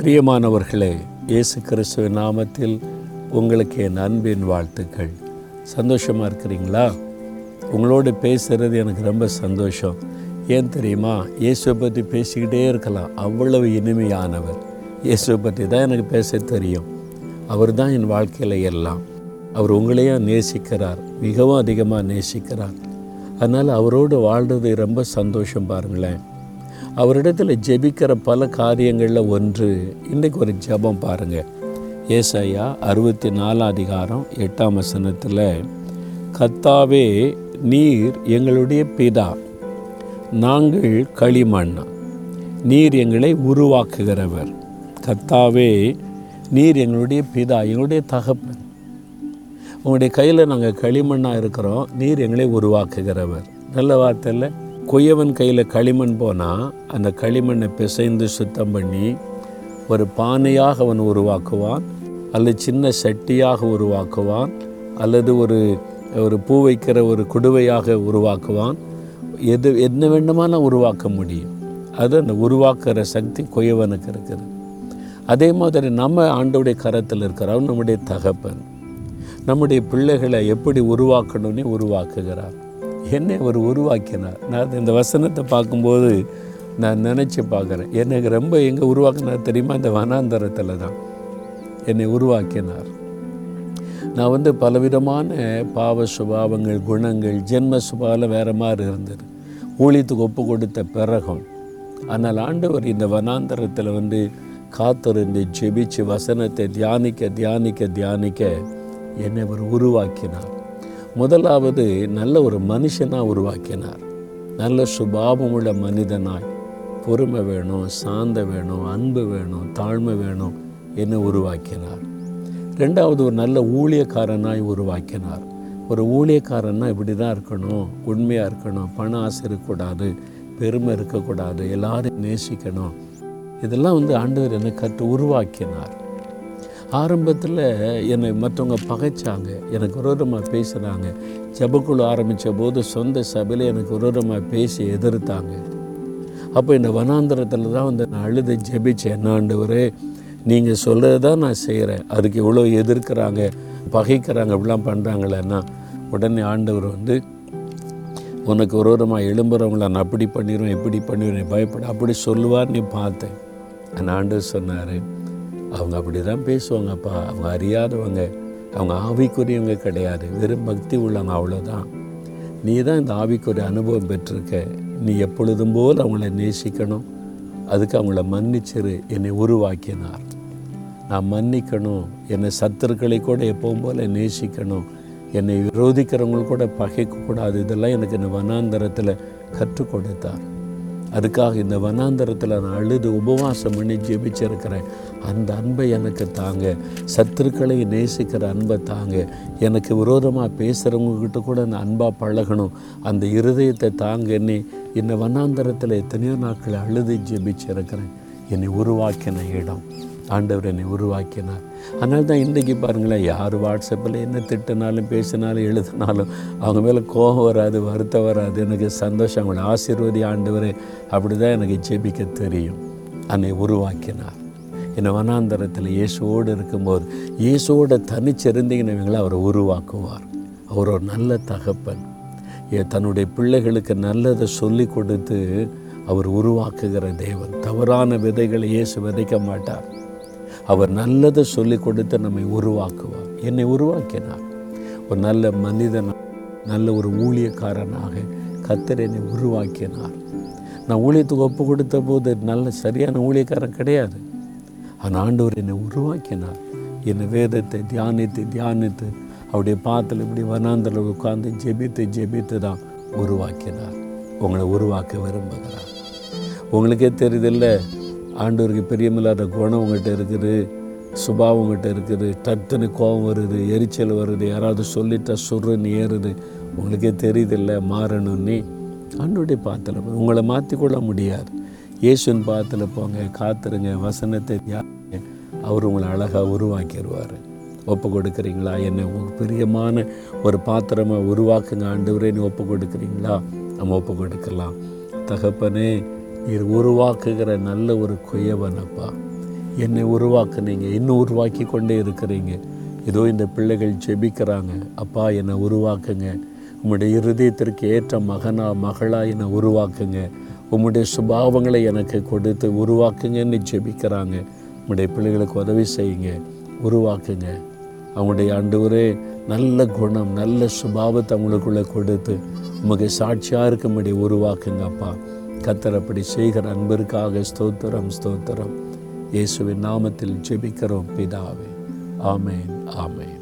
பிரியமானவர்களே இயேசு கிறிஸ்துவின் நாமத்தில் உங்களுக்கு என் அன்பின் வாழ்த்துக்கள். சந்தோஷமாக இருக்கிறீங்களா? உங்களோடு பேசுகிறது எனக்கு ரொம்ப சந்தோஷம். ஏன் தெரியுமா? இயேசுவை பற்றி பேசிக்கிட்டே இருக்கலாம். அவ்வளவு இனிமையானவர். இயேசுவை பற்றி தான் எனக்கு பேச தெரியும். அவர் தான் என் வாழ்க்கையில் எல்லாம். அவர் உங்களையும் நேசிக்கிறார். மிகவும் அதிகமாக நேசிக்கிறார். அதனால் அவரோடு வாழ்கிறது ரொம்ப சந்தோஷம் பாருங்களேன். அவரிடத்தில் ஜெபிக்கிற பல காரியங்களில் ஒன்று. இன்றைக்கு ஒரு ஜெபம் பாருங்கள் ஏசையா அறுபத்தி நாலாம் அதிகாரம் எட்டாம் வசனத்தில் கத்தாவே நீர் எங்களுடைய பிதா. நாங்கள் களிமண் நீர் எங்களை உருவாக்குகிறவர். கத்தாவே நீர் எங்களுடைய பிதா எங்களுடைய தகப்பன். உங்களுடைய கையில் நாங்கள் களிமண்ணாக இருக்கிறோம். நீர் எங்களை உருவாக்குகிறவர். நல்ல வார்த்தை இல்லை? கொய்யவன் கையில் களிமண் போனால் அந்த களிமண்ணை பிசைந்து சுத்தம் பண்ணி ஒரு பானையாக அவன் உருவாக்குவான் அல்லது சின்ன சட்டியாக உருவாக்குவான் அல்லது ஒரு ஒரு பூ வைக்கிற ஒரு குடுவையாக உருவாக்குவான். எது என்ன வேண்டுமானால் உருவாக்க முடியும். அது அந்த உருவாக்குற சக்தி கொய்யவனுக்கு இருக்கிறது அதே மாதிரி நம்ம ஆண்டோடைய கரத்தில் இருக்கிறோம் நம்முடைய தகப்பன் நம்முடைய பிள்ளைகளை எப்படி உருவாக்கணும்னு உருவாக்குகிறார். என்னை அவர் உருவாக்கினார். நான் இந்த வசனத்தை பார்க்கும்போது நான் நினச்சி பார்க்குறேன். எனக்கு ரொம்ப எங்கே உருவாக்கினார் தெரியுமா? இந்த வனாந்தரத்தில் தான். என்னை உருவாக்கினார். நான் வந்து பலவிதமான பாவ சுபாவங்கள் குணங்கள் ஜென்ம சுபாவில் வேறு மாதிரி இருந்தது. ஊழியத்துக்கு ஒப்பு கொடுத்த பிறகும். ஆனால் ஆண்டவர் இந்த வனாந்தரத்தில் வந்து காத்திருந்து ஜெபிச்சு வசனத்தை தியானிக்க தியானிக்க தியானிக்க என்னை அவர் உருவாக்கினார். முதலாவது நல்ல ஒரு மனுஷனாக உருவாக்கினார். நல்ல சுபாவமுள்ள மனிதனாய் பொறுமை வேணும் சாந்த வேணும் அன்பு வேணும் தாழ்மை வேணும் என்று உருவாக்கினார். ரெண்டாவது ஒரு நல்ல ஊழியக்காரனாய் உருவாக்கினார். ஒரு ஊழியக்காரன்னா இப்படி தான் இருக்கணும் உண்மையாக இருக்கணும் பண ஆசை இருக்கக்கூடாது பெருமை இருக்கக்கூடாது எல்லாரும் நேசிக்கணும். இதெல்லாம் வந்து ஆண்டவர் என்னை கற்று உருவாக்கினார். ஆரம்பத்தில் என்னை மற்றவங்க பகைச்சாங்க. எனக்கு விரோதமாக பேசுகிறாங்க ஜபக்குழு ஆரம்பித்த போது சொந்த சபையில் எனக்கு விரோதமாக பேசி எதிர்த்தாங்க. அப்போ இந்த வனாந்திரத்தில் தான் வந்து நான் அழுது ஜெபிச்சேன். என்னாண்டவரே நீங்கள் சொல்கிறது தான் நான் செய்கிறேன் அதுக்கு இவ்வளோ எதிர்க்கிறாங்க பகைக்கிறாங்க இப்படிலாம் பண்ணுறாங்களேன்னா உடனே ஆண்டவர் வந்து உனக்கு விரோதமாக எழும்புறவங்கள நான் அப்படி பண்ணிடுவேன் இப்படி பண்ணிடுவேன் பயப்பட. அப்படி சொல்லுவார் நீ பார்த்தேன். அந்த ஆண்டவர் சொன்னார் அவங்க அப்படி தான் பேசுவாங்கப்பா. அவங்க அறியாதவங்க. அவங்க ஆவிக்குரியவங்க கிடையாது. வெறும் பக்தி உள்ளவங்க அவ்வளோதான் நீ தான் இந்த ஆவிக்குரிய அனுபவம் பெற்றிருக்க. நீ எப்பொழுதும் போல் அவங்கள நேசிக்கணும். அதுக்கு அவங்கள மன்னிச்சிரு. என்னை உருவாக்கினார். நான் மன்னிக்கணும். என்னை சத்துருக்களை கூட எப்பவும் போல் நேசிக்கணும். என்னை விரோதிக்கிறவங்களுக்கு கூட பகைக்கக்கூடாது. இதெல்லாம் எனக்கு இந்த வனாந்தரத்தில் கற்றுக் கொடுத்தார். அதுக்காக இந்த வனாந்தரத்தில் நான் அழுது உபவாசம் பண்ணி ஜெபிச்சிருக்கிறேன். அந்த அன்பை எனக்கு தாங்க. சத்துருக்களை நேசிக்கிற அன்பை தாங்க. எனக்கு விரோதமாக பேசுகிறவங்கக்கிட்ட கூட அந்த அன்பாக பழகணும். அந்த இருதயத்தை தாங்கன்னு இந்த வனாந்தரத்தில் எத்தனையோ நாட்கள் அழுது ஜெபிச்சிருக்கிறேன். என்னை உருவாக்கின இடம். ஆண்டவர் என்னை உருவாக்கினார். அதனால தான் இன்றைக்கி பாருங்களேன் யார் வாட்ஸ்அப்பில் என்ன திட்டினாலும் பேசினாலும் எழுதினாலும் அவங்க மேலே கோபம் வராது வருத்தம் வராது. எனக்கு சந்தோஷம் அவங்கள ஆசீர்வதி ஆண்டவர் அப்படி தான் எனக்கு ஜெபிக்க தெரியும். என்னை உருவாக்கினார். என்னை வனாந்தரத்தில் இயேசுவோடு இருக்கும்போது இயேசுவோட தனிச்சிருந்தீங்கன்னு அவரை உருவாக்குவார். அவர் ஒரு நல்ல தகப்பன். தன்னுடைய பிள்ளைகளுக்கு நல்லதை சொல்லி கொடுத்து அவர் உருவாக்குகிற தேவன். தவறான விதைகளை இயேசு விதைக்க மாட்டார். அவர் நல்லதை சொல்லி கொடுத்து நம்மை உருவாக்குவார். என்னை உருவாக்கினார். ஒரு நல்ல மனிதனாக நல்ல ஒரு ஊழியக்காரனாக கத்தர் என்னை உருவாக்கினார். நான் ஊழியத்துக்கு ஒப்பு கொடுத்த போது நல்ல சரியான ஊழியக்காரன் கிடையாது. ஆனால் ஆண்டவர் என்னை உருவாக்கினார். என்னை வேதத்தை தியானித்து தியானித்து அவருடைய பாத்தில் இப்படி வனாந்தில் உட்காந்து ஜெபித்து ஜெபித்து தான் உருவாக்கினார். உங்களை உருவாக்க விரும்புகிறார். உங்களுக்கே தெரியுதில்ல ஆண்டவருக்கு பிரியமில்லாத குணம் உங்கள்கிட்ட இருக்குது. சுபாவம் உங்கள்கிட்ட இருக்குது. டக்குன்னு கோபம் வருது எரிச்சல் வருது. யாராவது சொல்லிட்டா சுருன்னு ஏறுது. உங்களுக்கே தெரியுதில்ல மாறணும்னு. ஆண்டோடைய பாத்தில் உங்களை மாற்றிக்கொள்ள முடியாது. இயேசுன் பாத்தில் போங்க காத்துருங்க வசனத்தை தியானிங்க. அவர் உங்களை அழகாக உருவாக்கிடுவார் ஒப்பு கொடுக்குறீங்களா? என்னை உங்களுக்கு பிரியமான ஒரு பாத்திரமாக உருவாக்குங்க ஆண்டவரே. நீ ஒப்பு கொடுக்குறீங்களா? நம்ம ஒப்பு கொடுக்கலாம். தகப்பனே நீர் உருவாக்குகிற நல்ல ஒரு குயவனப்பா என்னை உருவாக்குனீங்க. இன்னும் உருவாக்கி கொண்டே இருக்கிறீங்க. ஏதோ இந்த பிள்ளைகள் ஜெபிக்கிறாங்க. அப்பா என்னை உருவாக்குங்க. உம்முடைய இருதயத்திற்கு ஏற்ற மகனா மகளா என்னை உருவாக்குங்க. உம்முடைய சுபாவங்களை எனக்கு கொடுத்து உருவாக்குங்கன்னு ஜெபிக்கிறாங்க. உம்முடைய பிள்ளைகளுக்கு உதவி செய்யுங்க. உருவாக்குங்க. அவங்களுடைய ஆண்டவரே நல்ல குணம் நல்ல சுபாவத்தை அவங்களுக்குள்ளே கொடுத்து உமக்கு சாட்சியாக இருக்கும்படி உருவாக்குங்க அப்பா. கத்தர் அப்படி செய்கிற அன்பிற்காக ஸ்தோத்திரம் ஸ்தோத்திரம். இயேசுவின் நாமத்தில் ஜெபிக்கிறோம் பிதாவே. ஆமேன் ஆமேன்.